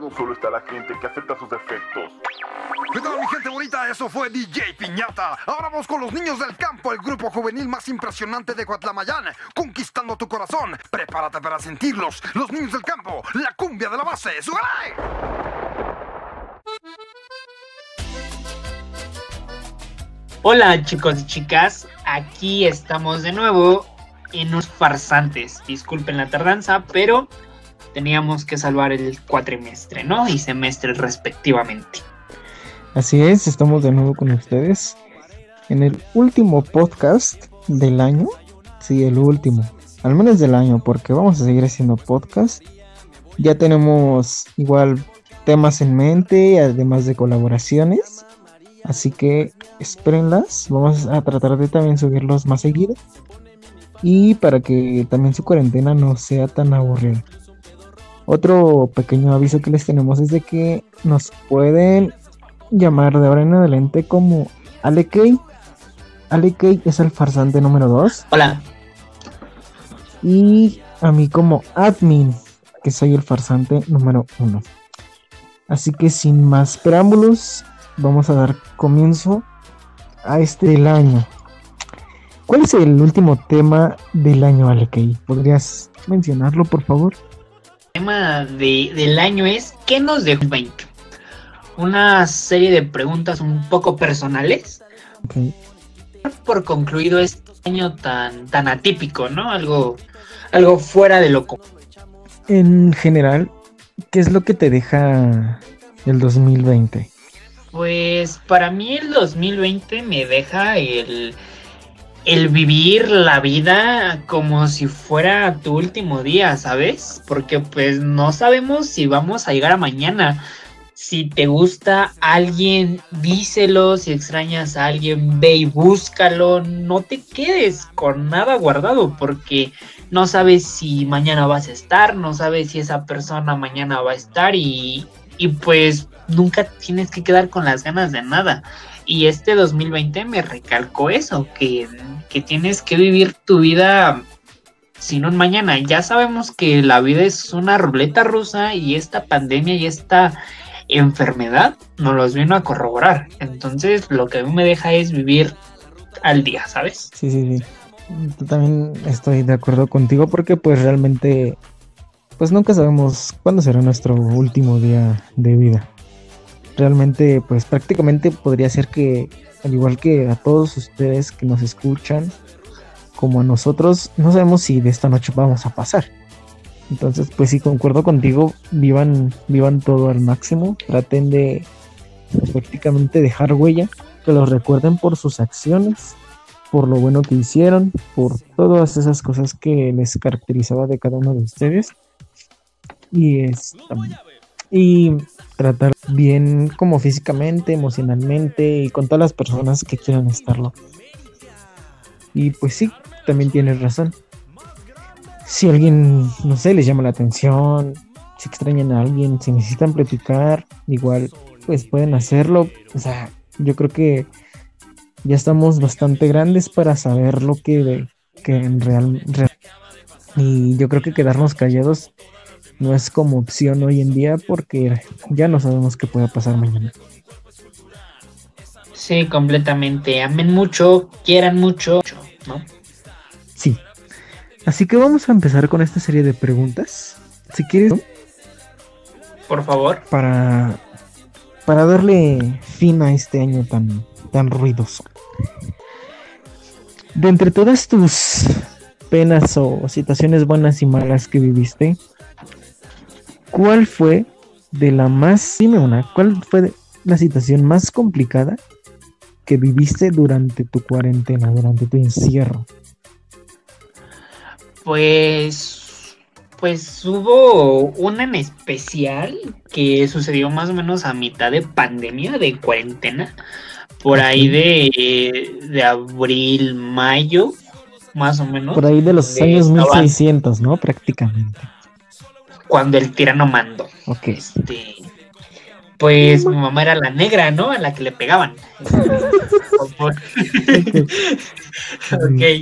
No solo está la gente que acepta sus defectos. ¿Qué tal, mi gente bonita? Eso fue DJ Piñata. Ahora vamos con los niños del campo, el grupo juvenil más impresionante de Guatlamayán, conquistando tu corazón. Prepárate para sentirlos. Los niños del campo, la cumbia de la base. ¡Súbele! Hola chicos y chicas, aquí estamos de nuevo en unos farsantes. Disculpen la tardanza, pero teníamos que salvar el cuatrimestre, ¿no? Y semestre respectivamente. Así es, estamos de nuevo con ustedes en el último podcast del año. Sí, el último, al menos del año, porque vamos a seguir haciendo podcast. Ya tenemos igual temas en mente, además de colaboraciones. Así que espérenlas. Vamos a tratar de también subirlos más seguido. Y para que también su cuarentena no sea tan aburrida. Otro pequeño aviso que les tenemos es de que nos pueden llamar de ahora en adelante como Alekei. Alekei es el farsante número 2. Hola. Y a mí como admin, que soy el farsante número 1. Así que sin más preámbulos, vamos a dar comienzo a este del año. ¿Cuál es el último tema del año, Alekei? ¿Podrías mencionarlo, por favor? El tema de, del año es ¿qué nos dejó el 20? Una serie de preguntas un poco personales. Ok. Por concluido este año tan, tan atípico, ¿no? Algo, algo fuera de lo común. En general, ¿qué es lo que te deja el 2020? Pues para mí el 2020 me deja el, el vivir la vida como si fuera tu último día, ¿sabes? Porque pues no sabemos si vamos a llegar a mañana. Si te gusta alguien, díselo. Si extrañas a alguien, ve y búscalo. No te quedes con nada guardado porque no sabes si mañana vas a estar, no sabes si esa persona mañana va a estar y, y pues nunca tienes que quedar con las ganas de nada. Y este 2020 me recalcó eso, que, que tienes que vivir tu vida sin un mañana. Ya sabemos que la vida es una ruleta rusa y esta pandemia y esta enfermedad nos los vino a corroborar. Entonces lo que a mí me deja es vivir al día, ¿sabes? Sí, sí, sí. Yo también estoy de acuerdo contigo porque pues realmente pues nunca sabemos cuándo será nuestro último día de vida. Realmente pues prácticamente podría ser que al igual que a todos ustedes que nos escuchan como a nosotros no sabemos si de esta noche vamos a pasar. Entonces pues sí concuerdo contigo, vivan vivan todo al máximo, traten de prácticamente dejar huella, que los recuerden por sus acciones por lo bueno que hicieron, por todas esas cosas que les caracterizaba de cada uno de ustedes. Y, es, y tratar bien como físicamente, emocionalmente y con todas las personas que quieran estarlo. Y pues sí, también tienes razón. Si alguien, no sé, les llama la atención, si extrañan a alguien, si necesitan platicar, igual pues pueden hacerlo. O sea, yo creo que ya estamos bastante grandes para saber lo que, que en real, real, y yo creo que quedarnos callados no es como opción hoy en día porque ya no sabemos qué pueda pasar mañana. Sí, completamente. Amen mucho, quieran mucho, ¿no? Sí. Así que vamos a empezar con esta serie de preguntas. Si quieres, por favor, para para darle fin a este año tan tan ruidoso. De entre todas tus penas o situaciones buenas y malas que viviste, ¿cuál fue de la más, dime una, cuál fue la situación más complicada que viviste durante tu cuarentena, durante tu encierro? Pues, pues hubo una en especial que sucedió más o menos a mitad de pandemia, de cuarentena por ahí de, de abril, mayo, más o menos. Por ahí de los años 1600, ¿no? Prácticamente. Cuando el tirano mandó. Ok. Este, pues mi mamá era la negra, ¿no? A la que le pegaban. ok,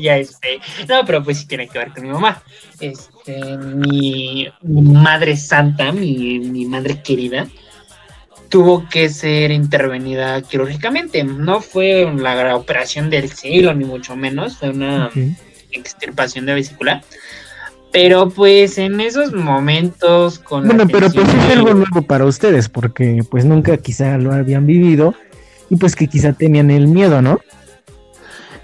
ya este. No, pero pues sí tiene que ver con mi mamá. Este, mi, madre santa, mi, mi, madre querida, tuvo que ser intervenida quirúrgicamente. No fue la operación del siglo, ni mucho menos, fue una extirpación de vesicular. Pero pues en esos momentos con... Bueno, pero pues es algo nuevo para ustedes, porque pues nunca quizá lo habían vivido y pues que quizá tenían el miedo, ¿no?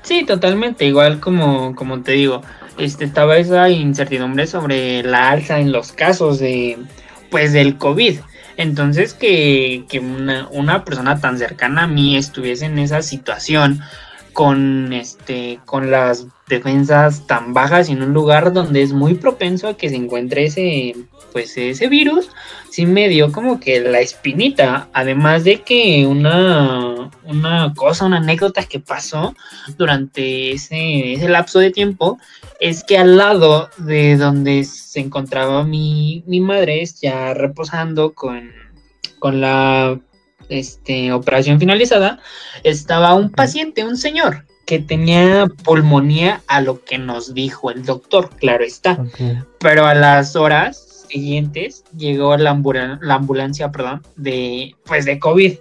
Sí, totalmente, igual como, como te digo, este, estaba esa incertidumbre sobre la alza en los casos de, pues, del COVID. Entonces, que, que una, una persona tan cercana a mí estuviese en esa situación, con este con las defensas tan bajas en un lugar donde es muy propenso a que se encuentre ese pues ese virus sí me dio como que la espinita. Además de que una una cosa una anécdota que pasó durante ese, ese lapso de tiempo es que al lado de donde se encontraba mi, mi madre ya reposando con con la este, operación finalizada, estaba un paciente, un señor, que tenía pulmonía a lo que nos dijo el doctor, claro está. Pero a las horas siguientes llegó la, la ambulancia, perdón, de, pues de COVID.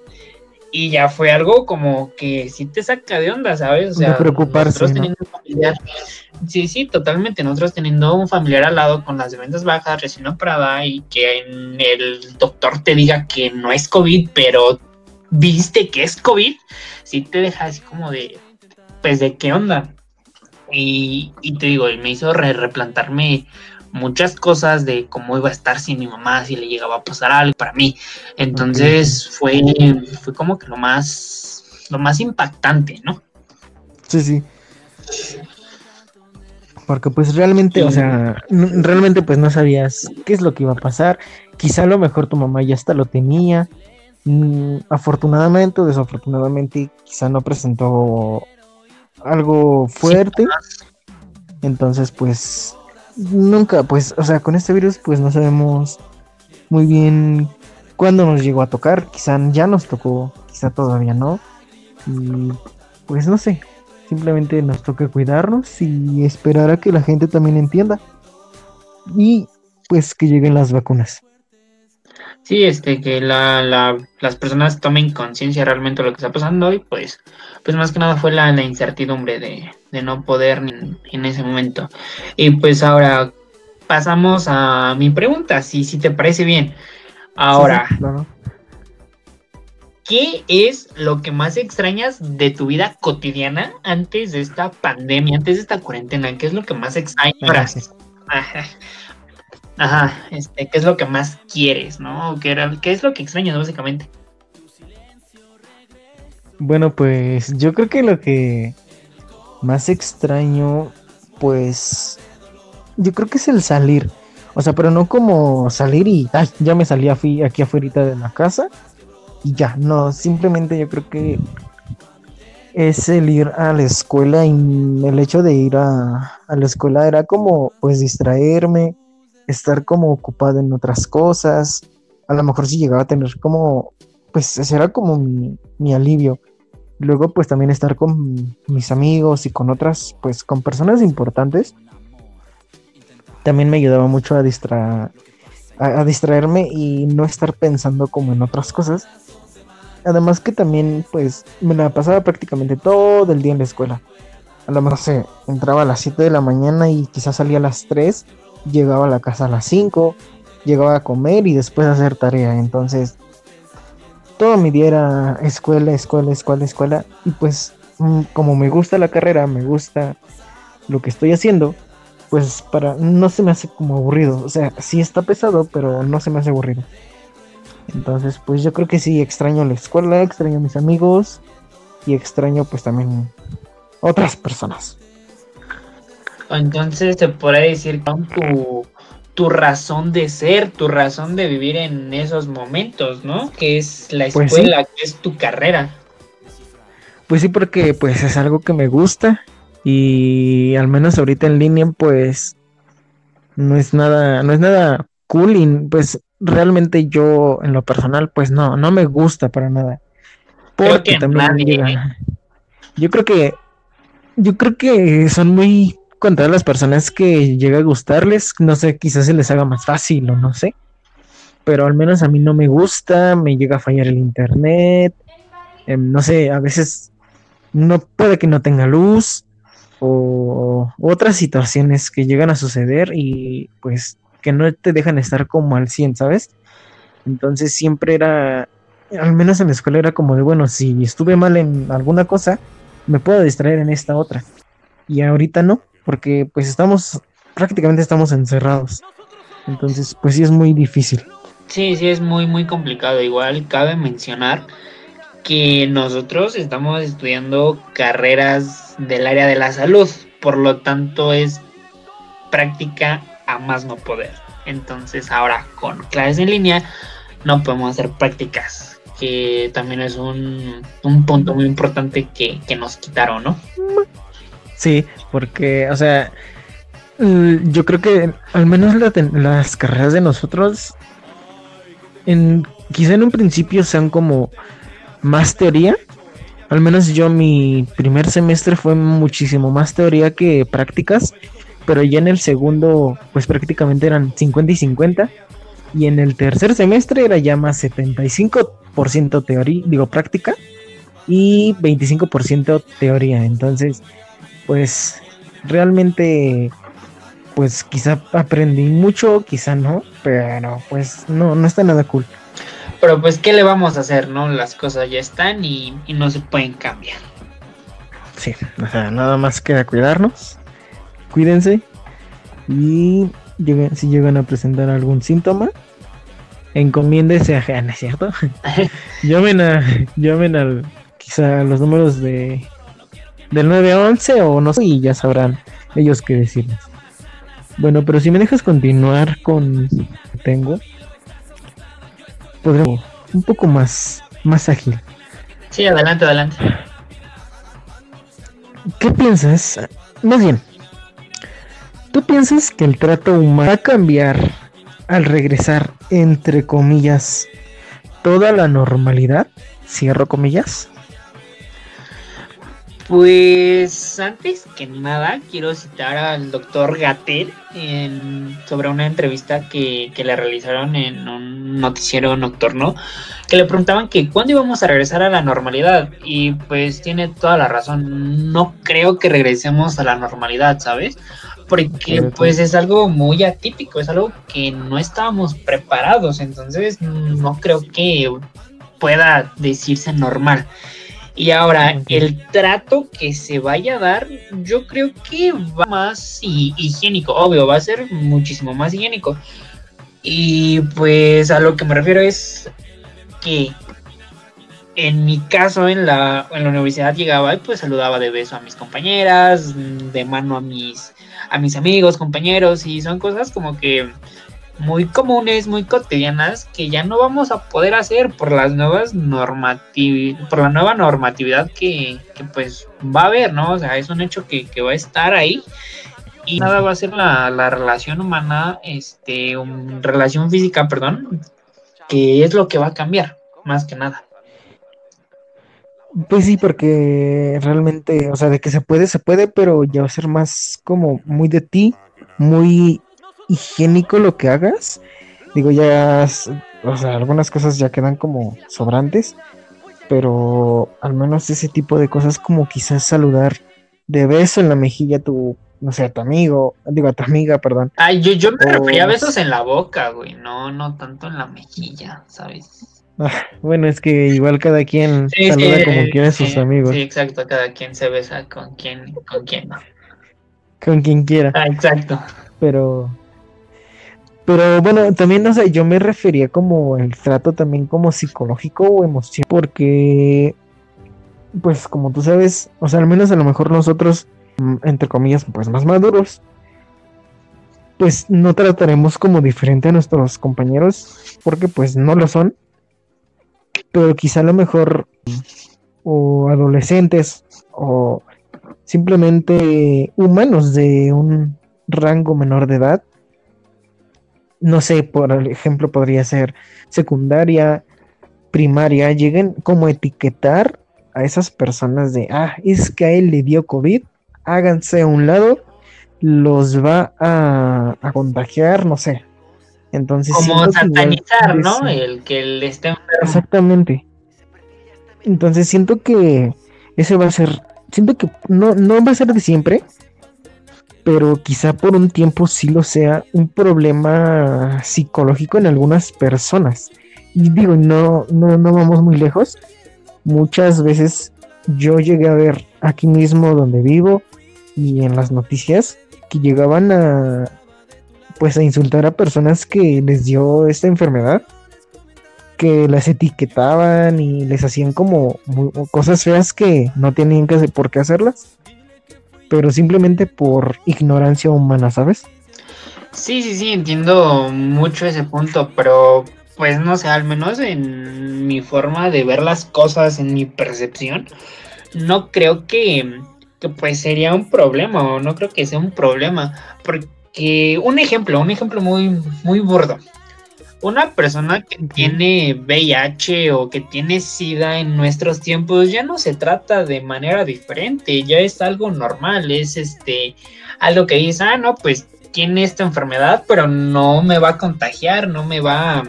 Y ya fue algo como que sí te saca de onda, ¿sabes? O sea, preocuparse. Sí, sí, totalmente. Nosotros teniendo un familiar al lado con las defensas bajas, recién operada, y que el doctor te diga que no es COVID, pero viste que es COVID, sí te deja así como de, pues, ¿de qué onda? Y, te digo, me hizo replantarme muchas cosas de cómo iba a estar sin mi mamá, si le llegaba a pasar algo para mí. Entonces fue, fue como que lo más, lo más impactante, ¿no? Sí, sí. Porque pues realmente, o sea, realmente pues no sabías qué es lo que iba a pasar. Quizá a lo mejor tu mamá ya hasta lo tenía. Mm, afortunadamente o desafortunadamente quizá no presentó algo fuerte. Entonces pues nunca, pues, o sea, con este virus pues no sabemos muy bien cuándo nos llegó a tocar. Quizá ya nos tocó, quizá todavía no. Y pues no sé, Simplemente nos toca cuidarnos y esperar a que la gente también entienda. Y pues que lleguen las vacunas. Sí, este, que la, la, las personas tomen conciencia realmente de lo que está pasando y pues, pues más que nada fue la, incertidumbre de, no poder en, ese momento. Y pues ahora pasamos a mi pregunta, si, si te parece bien. Ahora, ¿Qué es lo que más extrañas de tu vida cotidiana antes de esta pandemia, antes de esta cuarentena? ¿Qué es lo que más extrañas? Ajá. Ajá, este, ¿qué es lo que más quieres, no? ¿Qué, era, qué es lo que extrañas básicamente? Bueno, pues yo creo que lo que más extraño, pues yo creo que es el salir. O sea, pero no como salir y ay, ya me salí aquí afuera de la casa y ya, no, simplemente yo creo que es el ir a la escuela y el hecho de ir a, la escuela era como pues distraerme, estar como ocupado en otras cosas, a lo mejor si llegaba a tener como, pues ese era como mi, mi alivio. Luego pues también estar con mis amigos y con otras, pues con personas importantes, también me ayudaba mucho a, distraer a distraerme y no estar pensando como en otras cosas Además que también, pues, me la pasaba prácticamente todo el día en la escuela. A lo mejor se entraba a las 7 de la mañana y quizás salía a las 3, llegaba a la casa a las 5, llegaba a comer y después a hacer tarea. Entonces, todo mi día era escuela, escuela, escuela, escuela. Y pues, mm, como me gusta la carrera, me gusta lo que estoy haciendo, pues para no se me hace como aburrido. O sea, sí está pesado, pero no se me hace aburrido. Entonces, pues yo creo que sí, extraño la escuela, extraño a mis amigos y extraño pues también otras personas. Entonces te podría decir tu, tu razón de ser, tu razón de vivir en esos momentos, ¿no? Que es la pues escuela, que es tu carrera. Pues sí, porque pues es algo que me gusta y al menos ahorita en línea pues no es nada, no es nada cool y pues realmente yo en lo personal, pues no, no me gusta para nada. Porque también. Yo creo que yo creo que son muy contra las personas que llega a gustarles, no sé, quizás se les haga más fácil o no sé. Pero al menos a mí no me gusta, me llega a fallar el internet, em, no sé, a veces no puede que no tenga luz o otras situaciones que llegan a suceder y pues que no te dejan estar como al 100, ¿sabes? Entonces siempre era, al menos en la escuela era como de, bueno, si estuve mal en alguna cosa, me puedo distraer en esta otra. Y ahorita no, porque pues estamos, prácticamente estamos encerrados. Entonces, pues sí es muy difícil. Sí, sí, es muy, muy complicado. Igual cabe mencionar que nosotros estamos estudiando carreras del área de la salud, por lo tanto es práctica a más no poder. Entonces ahora con clases en línea no podemos hacer prácticas, que también es un, punto muy importante que, nos quitaron, ¿no? Sí, porque, o sea, yo creo que al menos las carreras de nosotros, en, quizá en un principio sean como más teoría. Al menos yo mi primer semestre fue muchísimo más teoría que prácticas pero ya en el segundo, pues prácticamente eran 50 y 50. Y en el tercer semestre era ya más 75% teoría, digo práctica, y 25% teoría. Entonces, pues realmente, pues quizá aprendí mucho, quizá no, pero pues no, no está nada cool. Pero pues, ¿qué le vamos a hacer, no? Las cosas ya están y, y no se pueden cambiar. Sí, o sea, nada más queda cuidarnos cuídense y si llegan a presentar algún síntoma, encomiéndese a Jana, cierto? llamen a, llamen al, quizá a los números de del 911 o no sé, y ya sabrán ellos qué decirles. Bueno, pero si me dejas continuar con tengo, podremos un poco más, más ágil. Sí, adelante, adelante. ¿Qué piensas? Más bien, ¿Tú piensas que el trato humano va a cambiar al regresar, entre comillas, toda la normalidad? Cierro comillas. Pues antes que nada quiero citar al doctor Gatel sobre una entrevista que, que, le realizaron en un noticiero nocturno que le preguntaban que cuándo íbamos a regresar a la normalidad y pues tiene toda la razón, no creo que regresemos a la normalidad, ¿sabes? Porque pues es algo muy atípico, es algo que no estábamos preparados, entonces no creo que pueda decirse normal. Y ahora, el trato que se vaya a dar, yo creo que va más higiénico, obvio, va a ser muchísimo más higiénico. Y pues a lo que me refiero es que en mi caso en la, en la universidad llegaba y pues saludaba de beso a mis compañeras, de mano a mis a mis amigos, compañeros, y son cosas como que muy comunes, muy cotidianas, que ya no vamos a poder hacer por las nuevas normatividad, por la nueva normatividad que, pues va a haber, ¿no? O sea, es un hecho que, va a estar ahí y nada va a ser la, la relación humana, este, relación física, perdón, que es lo que va a cambiar, más que nada. Pues sí, porque realmente, o sea, de que se puede, se puede, pero ya va a ser más como muy de ti, muy higiénico lo que hagas. Digo, ya, o sea, algunas cosas ya quedan como sobrantes, pero al menos ese tipo de cosas como quizás saludar de beso en la mejilla a tu, no sé, a tu amigo, digo, a tu amiga, perdón. Ay, yo, yo me refería a besos en la boca, güey, no, no tanto en la mejilla, ¿sabes? Bueno, es que igual cada quien saluda como quiere a sus amigos. Sí, exacto, cada quien se besa con quien, con quien no. Con quien quiera. Ah, exacto. Pero, pero bueno, también, no sé, yo me refería como el trato también como psicológico o emocional, porque, pues como tú sabes, o sea, al menos a lo mejor nosotros, mm, entre comillas, pues más maduros, pues no trataremos como diferente a nuestros compañeros, porque pues no lo son pero quizá a lo mejor o adolescentes o simplemente humanos de un rango menor de edad no sé, por ejemplo, podría ser secundaria, primaria, lleguen como etiquetar a esas personas de, ah, es que a él le dio COVID, háganse a un lado, los va a, a contagiar, no sé. Entonces, como satanizar, ¿no? El que él esté enfermo. Exactamente. Entonces siento que ese va a ser, siento que no, no va a ser de siempre, pero quizá por un tiempo sí lo sea un problema psicológico en algunas personas. Y digo, no, no, no vamos muy lejos. Muchas veces yo llegué a ver aquí mismo donde vivo y en las noticias que llegaban a pues a insultar a personas que les dio esta enfermedad que las etiquetaban y les hacían como cosas feas que no tenían que por qué hacerlas pero simplemente por ignorancia humana, ¿sabes? Sí, sí, sí, entiendo mucho ese punto, pero pues no sé, al menos en mi forma de ver las cosas, en mi percepción, no creo que, que pues sería un problema, o no creo que sea un problema, porque un ejemplo, un ejemplo muy, muy burdo. Una persona que tiene VIH o que tiene SIDA en nuestros tiempos ya no se trata de manera diferente, ya es algo normal, es este algo que dice, ah, no, pues tiene esta enfermedad, pero no me va a contagiar, no me va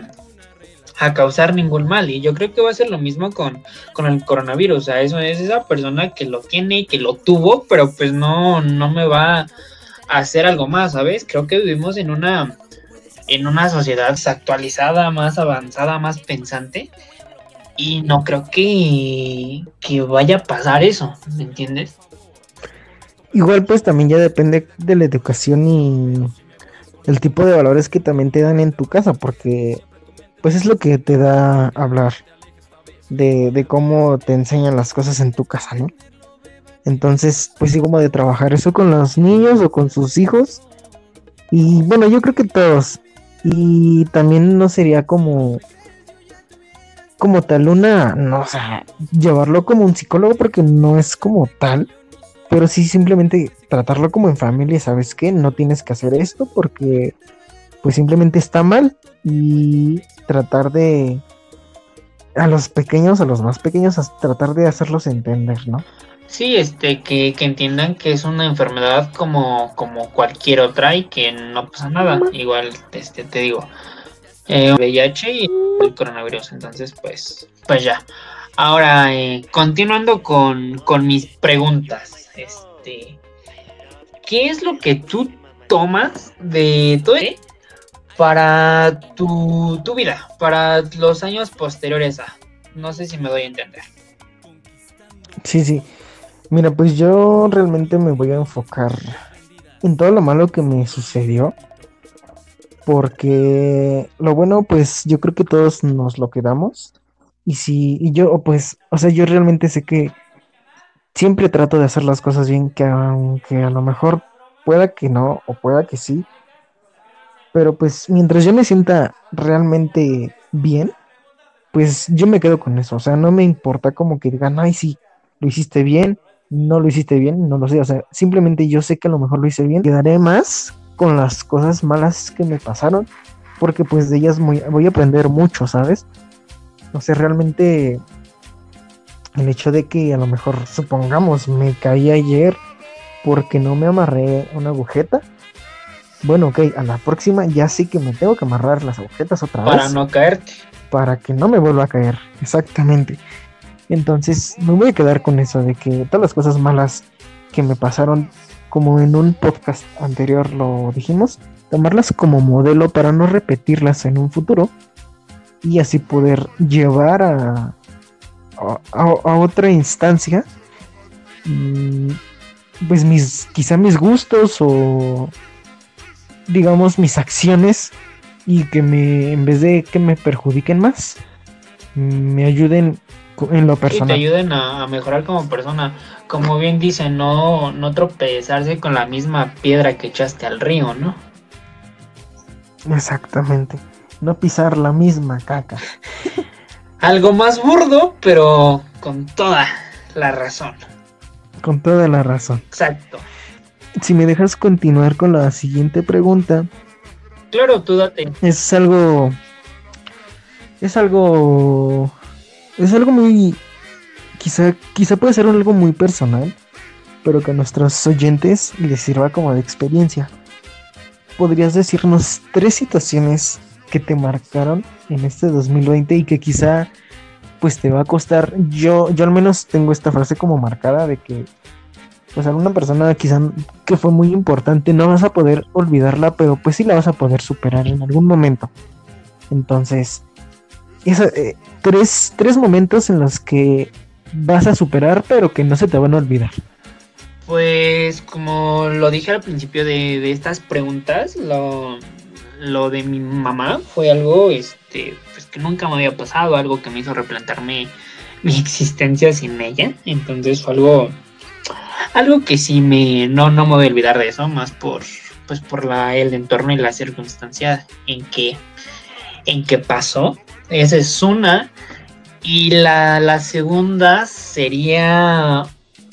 a, causar ningún mal. Y yo creo que va a ser lo mismo con, con el coronavirus. O sea, eso es esa persona que lo tiene, que lo tuvo, pero pues no, no me va a hacer algo más, ¿sabes? Creo que vivimos en una en una sociedad actualizada, más avanzada, más pensante. Y no creo que, que vaya a pasar eso, ¿me entiendes? Igual pues también ya depende de la educación y el tipo de valores que también te dan en tu casa, porque pues es lo que te da hablar de, de cómo te enseñan las cosas en tu casa, ¿no? Entonces, pues sí, como de trabajar eso con los niños o con sus hijos. Y bueno, yo creo que todos, y también no sería como como tal una, no, o sea, llevarlo como un psicólogo porque no es como tal, pero sí simplemente tratarlo como en familia, ¿sabes qué? No tienes que hacer esto porque pues simplemente está mal y tratar de a los pequeños, a los más pequeños, tratar de hacerlos entender, ¿no? Sí, este, que, entiendan que es una enfermedad como, como cualquier otra y que no pasa nada. Igual, este, te digo, eh, VIH y el coronavirus. Entonces, pues, pues ya. Ahora, eh, continuando con, con mis preguntas, este, ¿qué es lo que tú tomas de todo para tu, tu vida, para los años posteriores a? No sé si me doy a entender. Sí, sí. Mira, pues yo realmente me voy a enfocar en todo lo malo que me sucedió. Porque lo bueno, pues yo creo que todos nos lo quedamos. Y si, y yo, pues, o sea, yo realmente sé que siempre trato de hacer las cosas bien, que aunque a lo mejor pueda que no, o pueda que sí. Pero pues mientras yo me sienta realmente bien, pues yo me quedo con eso. O sea, no me importa como que digan, ay, sí, lo hiciste bien, no lo hiciste bien, no lo sé, o sea, simplemente yo sé que a lo mejor lo hice bien, quedaré más con las cosas malas que me pasaron, porque pues de ellas voy a aprender mucho, ¿sabes? O sea, realmente el hecho de que a lo mejor, supongamos, me caí ayer porque no me amarré una agujeta. Bueno, ok, a la próxima ya sí que me tengo que amarrar las agujetas otra vez. Para no caerte. Para que no me vuelva a caer, exactamente. Entonces me voy a quedar con eso de que todas las cosas malas que me pasaron, como en un podcast anterior lo dijimos, tomarlas como modelo para no repetirlas en un futuro y así poder llevar a, a, otra instancia mm, pues mis quizá mis gustos o digamos mis acciones y que me en vez de que me perjudiquen más me ayuden en lo personal. te ayuden a, mejorar como persona. Como bien dice, no, no tropezarse con la misma piedra que echaste al río, ¿no? Exactamente. No pisar la misma caca. Algo más burdo, pero con toda la razón. Con toda la razón. Exacto. Si me dejas continuar con la siguiente pregunta. claro, tú date. Es algo. Es algo. Es algo muy. Quizá, quizá puede ser algo muy personal, pero que a nuestros oyentes les sirva como de experiencia. ¿Podrías decirnos tres situaciones que te marcaron en este 2020 y que quizá pues te va a costar? Yo, yo al menos tengo esta frase como marcada de que pues alguna persona quizá que fue muy importante, no vas a poder olvidarla, pero pues sí la vas a poder superar en algún momento. Entonces, eh, tres, tres momentos en los que vas a superar, pero que no se te van a olvidar. Pues como lo dije al principio de, estas preguntas, lo, lo, de mi mamá fue algo este, pues que nunca me había pasado, algo que me hizo replantarme mi existencia sin ella. Entonces fue algo algo que sí me no, no me voy a olvidar de eso, más por pues por la, el entorno y la circunstancia en que en que pasó. Esa es una. Y la, la segunda sería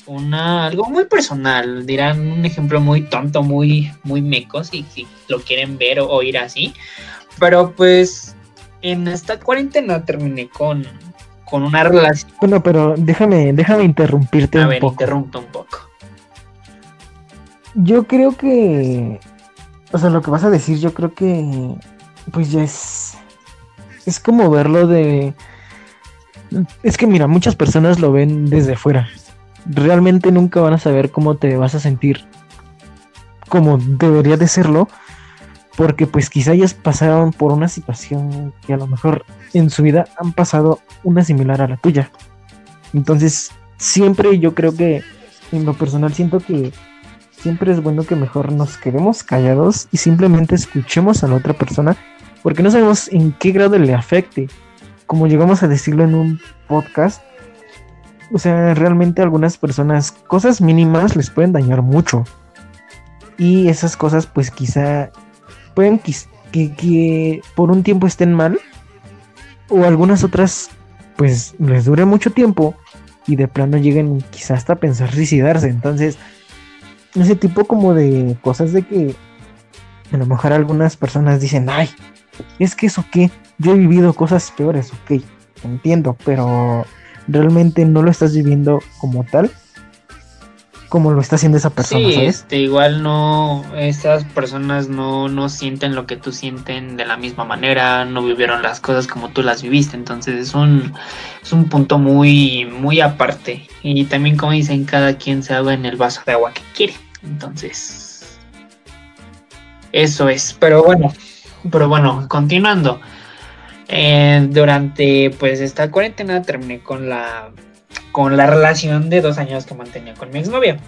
una algo muy personal. Dirán un ejemplo muy tonto, muy, muy meco, si, si lo quieren ver o oír así. Pero pues en esta cuarentena terminé con, con una relación. Bueno, pero déjame, déjame interrumpirte A un ver, poco. interrumpo un poco. Yo creo que. O sea, lo que vas a decir, yo creo que. Pues ya es. Es como verlo de. Es que mira, muchas personas lo ven desde fuera. Realmente nunca van a saber cómo te vas a sentir. Como debería de serlo. Porque pues quizá ellos pasaron por una situación que a lo mejor en su vida han pasado una similar a la tuya. Entonces, siempre yo creo que en lo personal siento que siempre es bueno que mejor nos quedemos callados y simplemente escuchemos a la otra persona porque no sabemos en qué grado le afecte. Como llegamos a decirlo en un podcast, o sea, realmente algunas personas cosas mínimas les pueden dañar mucho. Y esas cosas pues quizá pueden que, que por un tiempo estén mal o algunas otras pues les dure mucho tiempo y de plano lleguen quizá hasta pensar suicidarse. Entonces, ese tipo como de cosas de que a lo mejor algunas personas dicen, ay, es que eso qué, yo he vivido cosas peores, ok, entiendo, pero realmente no lo estás viviendo como tal, como lo está haciendo esa persona, Sí, ¿sabes? este, igual no, esas personas no, no sienten lo que tú sienten de la misma manera, no vivieron las cosas como tú las viviste, entonces es un, es un punto muy, muy aparte. Y también como dicen, cada quien se haga en el vaso de agua que quiere. Entonces, eso es. Pero bueno, pero bueno, continuando. Eh, durante pues esta cuarentena terminé con la con la relación de dos años que mantenía con mi exnovia.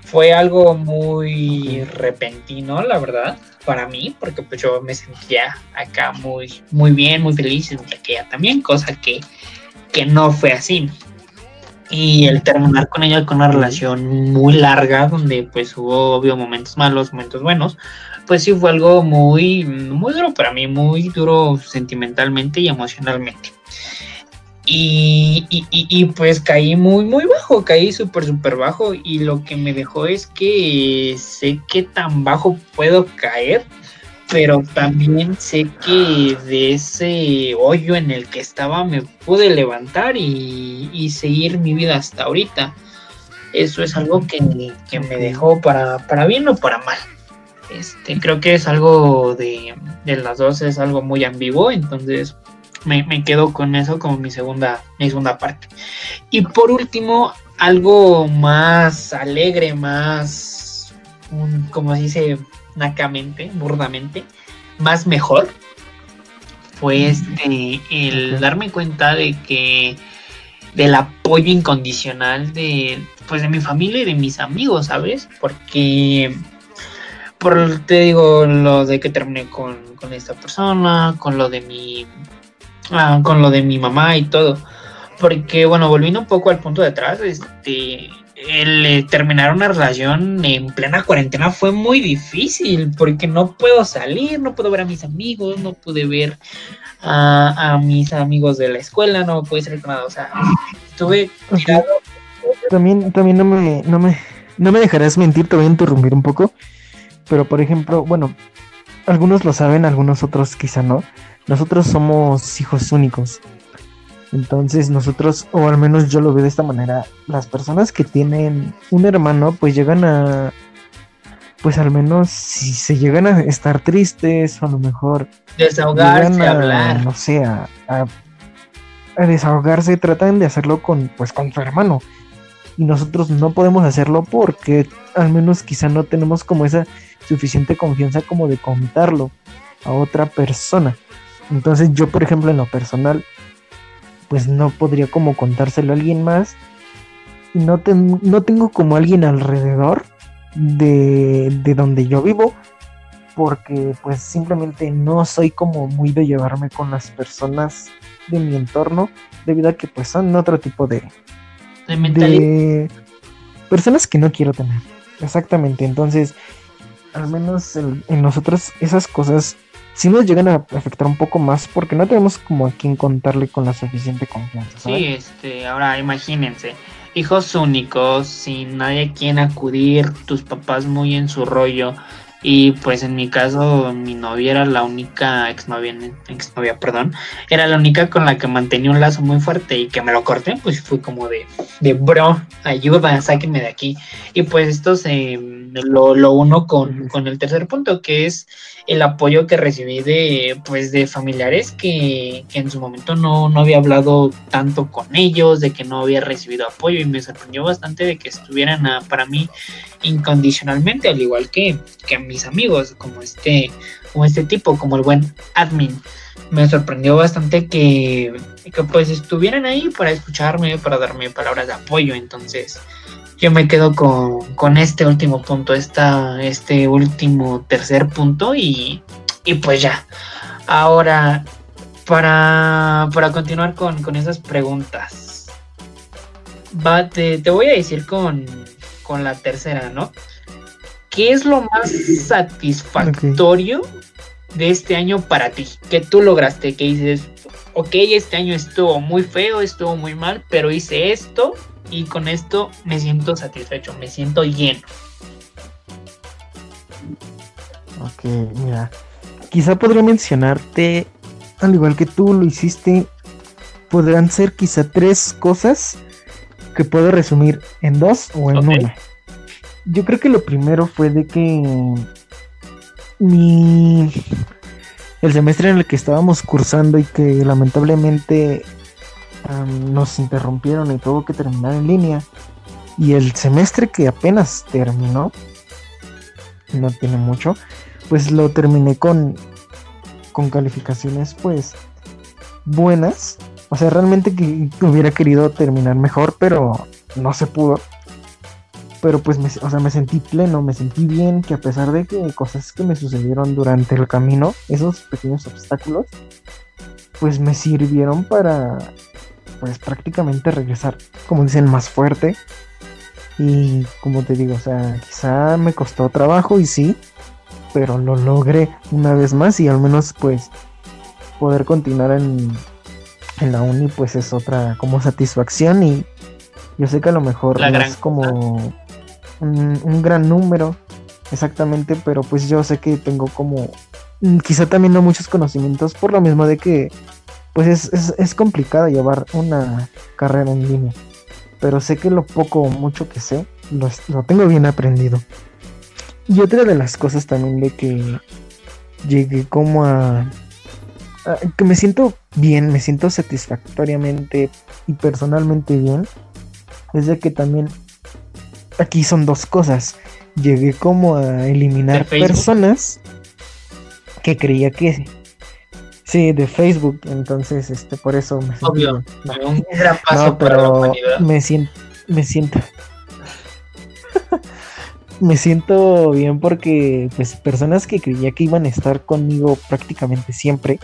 Fue algo muy repentino, la verdad, para mí, porque pues yo me sentía acá muy, muy bien, muy feliz, y sentía que ella también, cosa que, que no fue así. Y el terminar con ella con una relación muy larga, donde pues hubo obvio momentos malos, momentos buenos, pues sí fue algo muy, muy duro para mí, muy duro sentimentalmente y emocionalmente. Y, y, y, y, pues caí muy, muy bajo, caí súper, súper bajo. Y lo que me dejó es que sé qué tan bajo puedo caer, pero también sé que de ese hoyo en el que estaba me pude levantar y, y seguir mi vida hasta ahorita. Eso es algo que, que me dejó para, para bien o para mal. Este, creo que es algo de, de las dos, es algo muy ambiguo, entonces me, me, quedo con eso como mi segunda, mi segunda parte. Y por último, algo más alegre, más, un, como se dice nacamente, burdamente, más mejor, fue este, el darme cuenta de que del apoyo incondicional de pues de mi familia y de mis amigos, ¿sabes? Porque por te digo lo de que terminé con, con esta persona, con lo de mi Ah, con lo de mi mamá y todo. Porque, bueno, volviendo un poco al punto de atrás, este, el eh, terminar una relación en plena cuarentena fue muy difícil porque no puedo salir, no puedo ver a mis amigos, no pude ver a, a mis amigos de la escuela, no pude con nada. O sea, estuve tirado. También, también no me, no me, no me dejarás mentir, te voy a interrumpir un poco. Pero por ejemplo, bueno, algunos lo saben, algunos otros quizá no. Nosotros somos hijos únicos. Entonces nosotros, o al menos yo lo veo de esta manera, las personas que tienen un hermano pues llegan a, pues al menos si se llegan a estar tristes o a lo mejor... Desahogarse, hablar. No sé, a, a, desahogarse, tratan de hacerlo con, pues con su hermano. Y nosotros no podemos hacerlo porque al menos quizá no tenemos como esa suficiente confianza como de contarlo a otra persona. Entonces yo, por ejemplo, en lo personal, pues no podría como contárselo a alguien más. Y no, no tengo como alguien alrededor de, de donde yo vivo. Porque pues simplemente no soy como muy de llevarme con las personas de mi entorno. Debido a que pues son otro tipo de... De, de personas que no quiero tener. Exactamente. Entonces, al menos en, en nosotros esas cosas si nos llegan a afectar un poco más porque no tenemos como a quien contarle con la suficiente confianza. Sí, este, ahora imagínense, hijos únicos, sin nadie a quien acudir, tus papás muy en su rollo. Y pues en mi caso, mi novia era la única exnovia, exnovia, perdón, era la única con la que mantenía un lazo muy fuerte y que me lo corté, pues fue como de, de bro, ayuda, sáquenme de aquí. Y pues esto se lo, lo uno con, con el tercer punto, que es el apoyo que recibí de, pues, de familiares que, en su momento no, no, había hablado tanto con ellos, de que no había recibido apoyo. Y me sorprendió bastante de que estuvieran para mí incondicionalmente, al igual que, que mis amigos, como este, como este tipo, como el buen admin. Me sorprendió bastante que, que pues estuvieran ahí para escucharme, para darme palabras de apoyo. Entonces, yo me quedo con, este último punto, esta, este último tercer punto y, pues ya. Ahora, para, continuar con, esas preguntas, va, te, voy a decir con, la tercera, ¿no? ¿Qué es lo más satisfactorio de este año para ti? Que tú lograste, que dices, ok, este año estuvo muy feo, estuvo muy mal, pero hice esto y con esto me siento satisfecho, me siento lleno. Ok, mira, quizá podría mencionarte, al igual que tú lo hiciste, podrán ser quizá tres cosas que puedo resumir en dos o en una. Yo creo que lo primero fue de que mi el semestre en el que estábamos cursando y que lamentablemente nos interrumpieron y tuvo que terminar en línea. Y el semestre que apenas terminó, no tiene mucho, pues lo terminé con, con calificaciones pues buenas. O sea, realmente que hubiera querido terminar mejor, pero no se pudo. Pero pues, me, o sea, me sentí pleno, me sentí bien, que a pesar de que cosas que me sucedieron durante el camino, esos pequeños obstáculos, pues me sirvieron para pues prácticamente regresar, como dicen, más fuerte. Y como te digo, o sea, quizá me costó trabajo y sí, pero lo logré una vez más y al menos pues poder continuar en, en la uni pues es otra como satisfacción y yo sé que a lo mejor no es como un, gran número exactamente, pero pues yo sé que tengo como mm, quizá también no muchos conocimientos por lo mismo de que pues es, es, complicado llevar una carrera en línea. Pero sé que lo poco o mucho que sé, lo, lo tengo bien aprendido. Y otra de las cosas también de que llegué como a, que me siento bien, me siento satisfactoriamente y personalmente bien, es de que también aquí son dos cosas. Llegué como a eliminar personas que creía que Sí, de Facebook, entonces este por eso me siento Obvio, un gran paso pero me siento me siento me siento bien porque pues personas que creía que iban a estar conmigo prácticamente siempre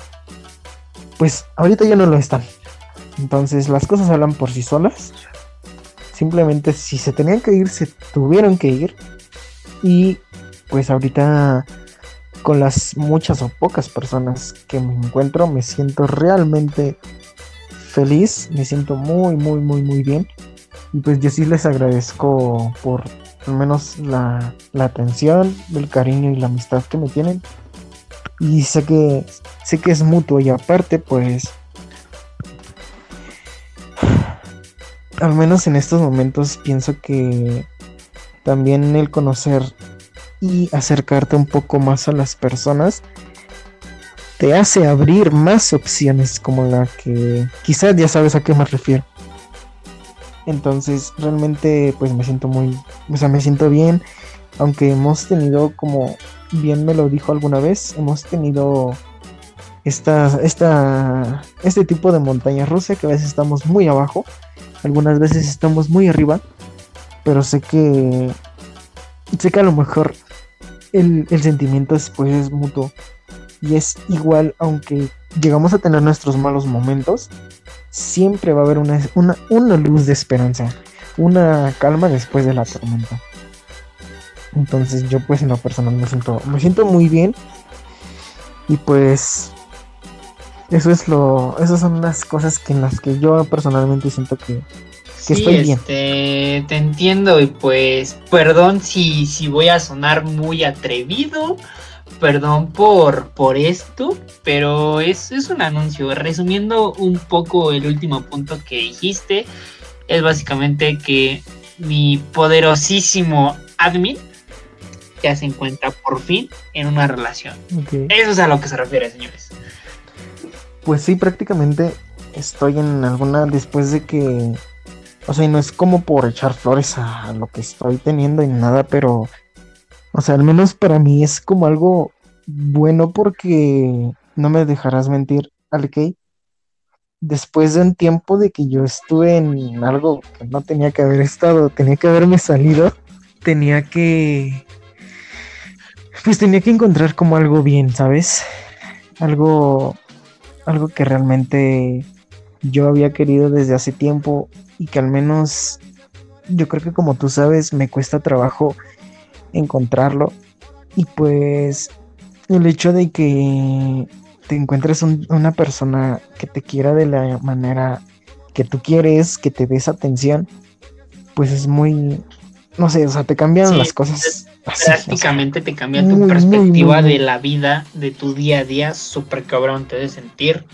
pues ahorita ya no lo están. Entonces las cosas hablan por sí solas. Simplemente si se tenían que ir, se tuvieron que ir. Y pues ahorita con las muchas o pocas personas que me encuentro, me siento realmente feliz, me siento muy, muy, muy, muy bien. Y pues yo sí les agradezco por al menos la, atención, el cariño y la amistad que me tienen. Y sé que, sé que es mutuo y aparte pues al menos en estos momentos pienso que también el conocer y acercarte un poco más a las personas te hace abrir más opciones como la que quizás ya sabes a qué me refiero. Entonces realmente pues me siento muy, o sea, me siento bien, aunque hemos tenido como bien me lo dijo alguna vez, hemos tenido esta, esta, este tipo de montaña rusa que a veces estamos muy abajo, algunas veces estamos muy arriba, pero sé que sé que a lo mejor el, el sentimiento después es mutuo y es igual aunque llegamos a tener nuestros malos momentos, siempre va a haber una, una, una luz de esperanza, una calma después de la tormenta. Entonces yo pues en lo personal me siento, me siento muy bien. Y pues eso es lo, esas son las cosas que en las que yo personalmente siento que, que Sí, estoy bien. este, te entiendo y pues perdón si, si voy a sonar muy atrevido, perdón por, por esto, pero es, es un anuncio. Resumiendo un poco el último punto que dijiste, es básicamente que mi poderosísimo admin ya se encuentra por fin en una relación. Eso es a lo que se refiere, señores. Pues sí, prácticamente estoy en alguna después de que, o sea, y no es como por echar flores a lo que estoy teniendo y nada, pero, o sea, al menos para mí es como algo bueno porque no me dejarás mentir, Alkei. Después de un tiempo de que yo estuve en algo que no tenía que haber estado, tenía que haberme salido, tenía que, pues tenía que encontrar como algo bien, ¿sabes? Algo algo que realmente yo había querido desde hace tiempo y que al menos yo creo que como tú sabes me cuesta trabajo encontrarlo y pues el hecho de que te encuentres un- una persona que te quiera de la manera que tú quieres, que te des atención, pues es muy, no sé, o sea, te cambian Sí, las cosas. Así, o sea, Prácticamente te cambia tu muy, perspectiva muy, muy. de la vida, de tu día a día, súper cabrón, te debe sentir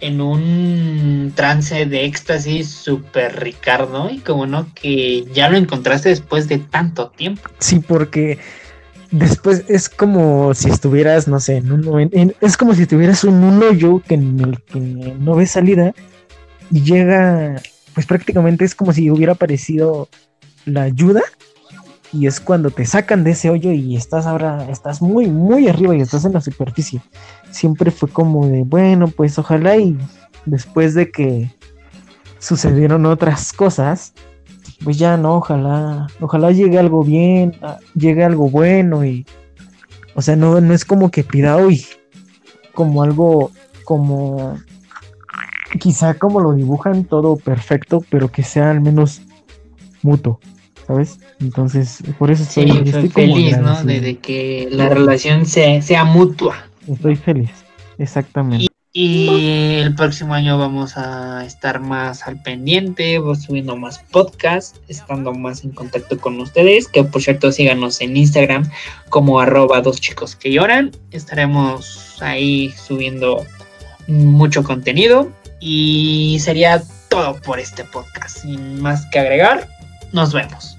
en un trance de éxtasis súper Ricardo, y como no, que ya lo encontraste después de tanto tiempo. Sí, porque después es como si estuvieras, no sé, en un en- es como si estuvieras en un hoyo que en el que no ves salida y llega, pues prácticamente es como si hubiera aparecido la ayuda y es cuando te sacan de ese hoyo y estás ahora, estás muy, muy arriba y estás en la superficie. Siempre fue como de, bueno, pues ojalá y después de que sucedieron otras cosas, pues ya no, ojalá, ojalá llegue algo bien, ah, llegue algo bueno y, o sea, no, no es como que pida hoy, como algo, como, quizá como lo dibujan todo perfecto, pero que sea al menos mutuo, ¿sabes? Entonces, por eso Sí, estoy, fue estoy feliz, ¿no? agradecido. De, de que la relación se- sea mutua. Estoy feliz, exactamente. Y el próximo año vamos a estar más al pendiente, subiendo más podcasts, estando más en contacto con ustedes. Que por cierto, síganos en Instagram como arroba dos chicos que lloran. Estaremos ahí subiendo mucho contenido. Y sería todo por este podcast. Sin más que agregar, nos vemos.